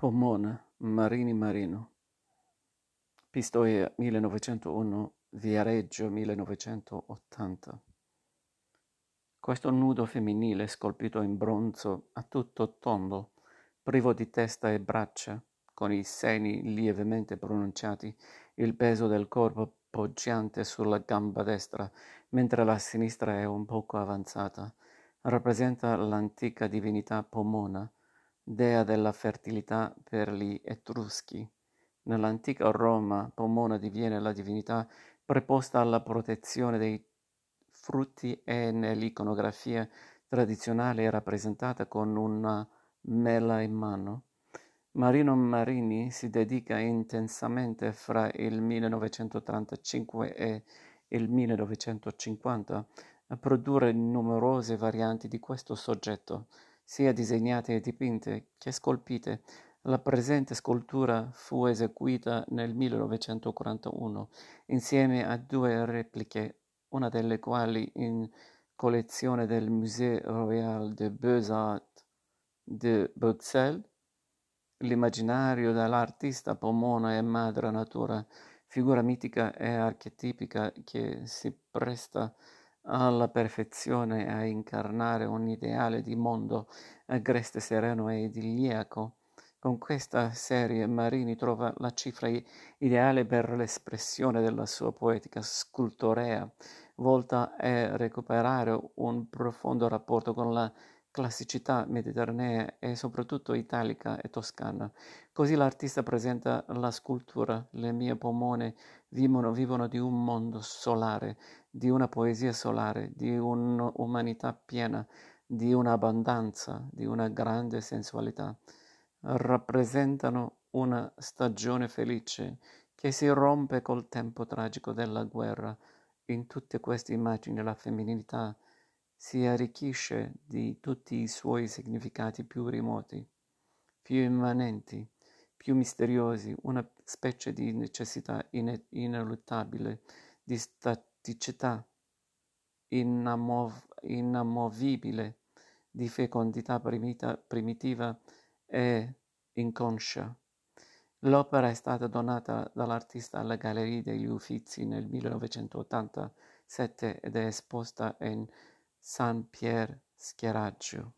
Pomona, Marini Marino. Pistoia 1901, Viareggio 1980. Questo nudo femminile scolpito in bronzo a tutto tondo, privo di testa e braccia, con i seni lievemente pronunciati, il peso del corpo poggiante sulla gamba destra, mentre la sinistra è un poco avanzata, rappresenta l'antica divinità Pomona, dea della fertilità per gli Etruschi. Nell'antica Roma Pomona diviene la divinità preposta alla protezione dei frutti e nell'iconografia tradizionale è rappresentata con una mela in mano. Marino Marini si dedica intensamente fra il 1935 e il 1950 a produrre numerose varianti di questo soggetto, sia disegnate e dipinte che scolpite. La presente scultura fu eseguita nel 1941 insieme a due repliche, una delle quali in collezione del Musée Royal des Beaux-Arts de Bruxelles. L'immaginario dell'artista Pomona e madre natura, figura mitica e archetipica che si presta a alla perfezione a incarnare un ideale di mondo agreste, sereno e idilliaco. Con questa serie Marini trova la cifra ideale per l'espressione della sua poetica scultorea, volta a recuperare un profondo rapporto con la classicità mediterranea e soprattutto italica e toscana. Così l'artista presenta la scultura, le mie pomone vivono, vivono di un mondo solare, di una poesia solare, di un'umanità piena, di un'abbondanza, di una grande sensualità. Rappresentano una stagione felice che si rompe col tempo tragico della guerra. In tutte queste immagini la femminilità si arricchisce di tutti i suoi significati più remoti, più immanenti, più misteriosi, una specie di necessità ineluttabile, di staticità inammov- inamovibile, di fecondità primita- primitiva e inconscia. L'opera è stata donata dall'artista alla Galleria degli Uffizi nel 1987 ed è esposta in San Pier Schieraggio.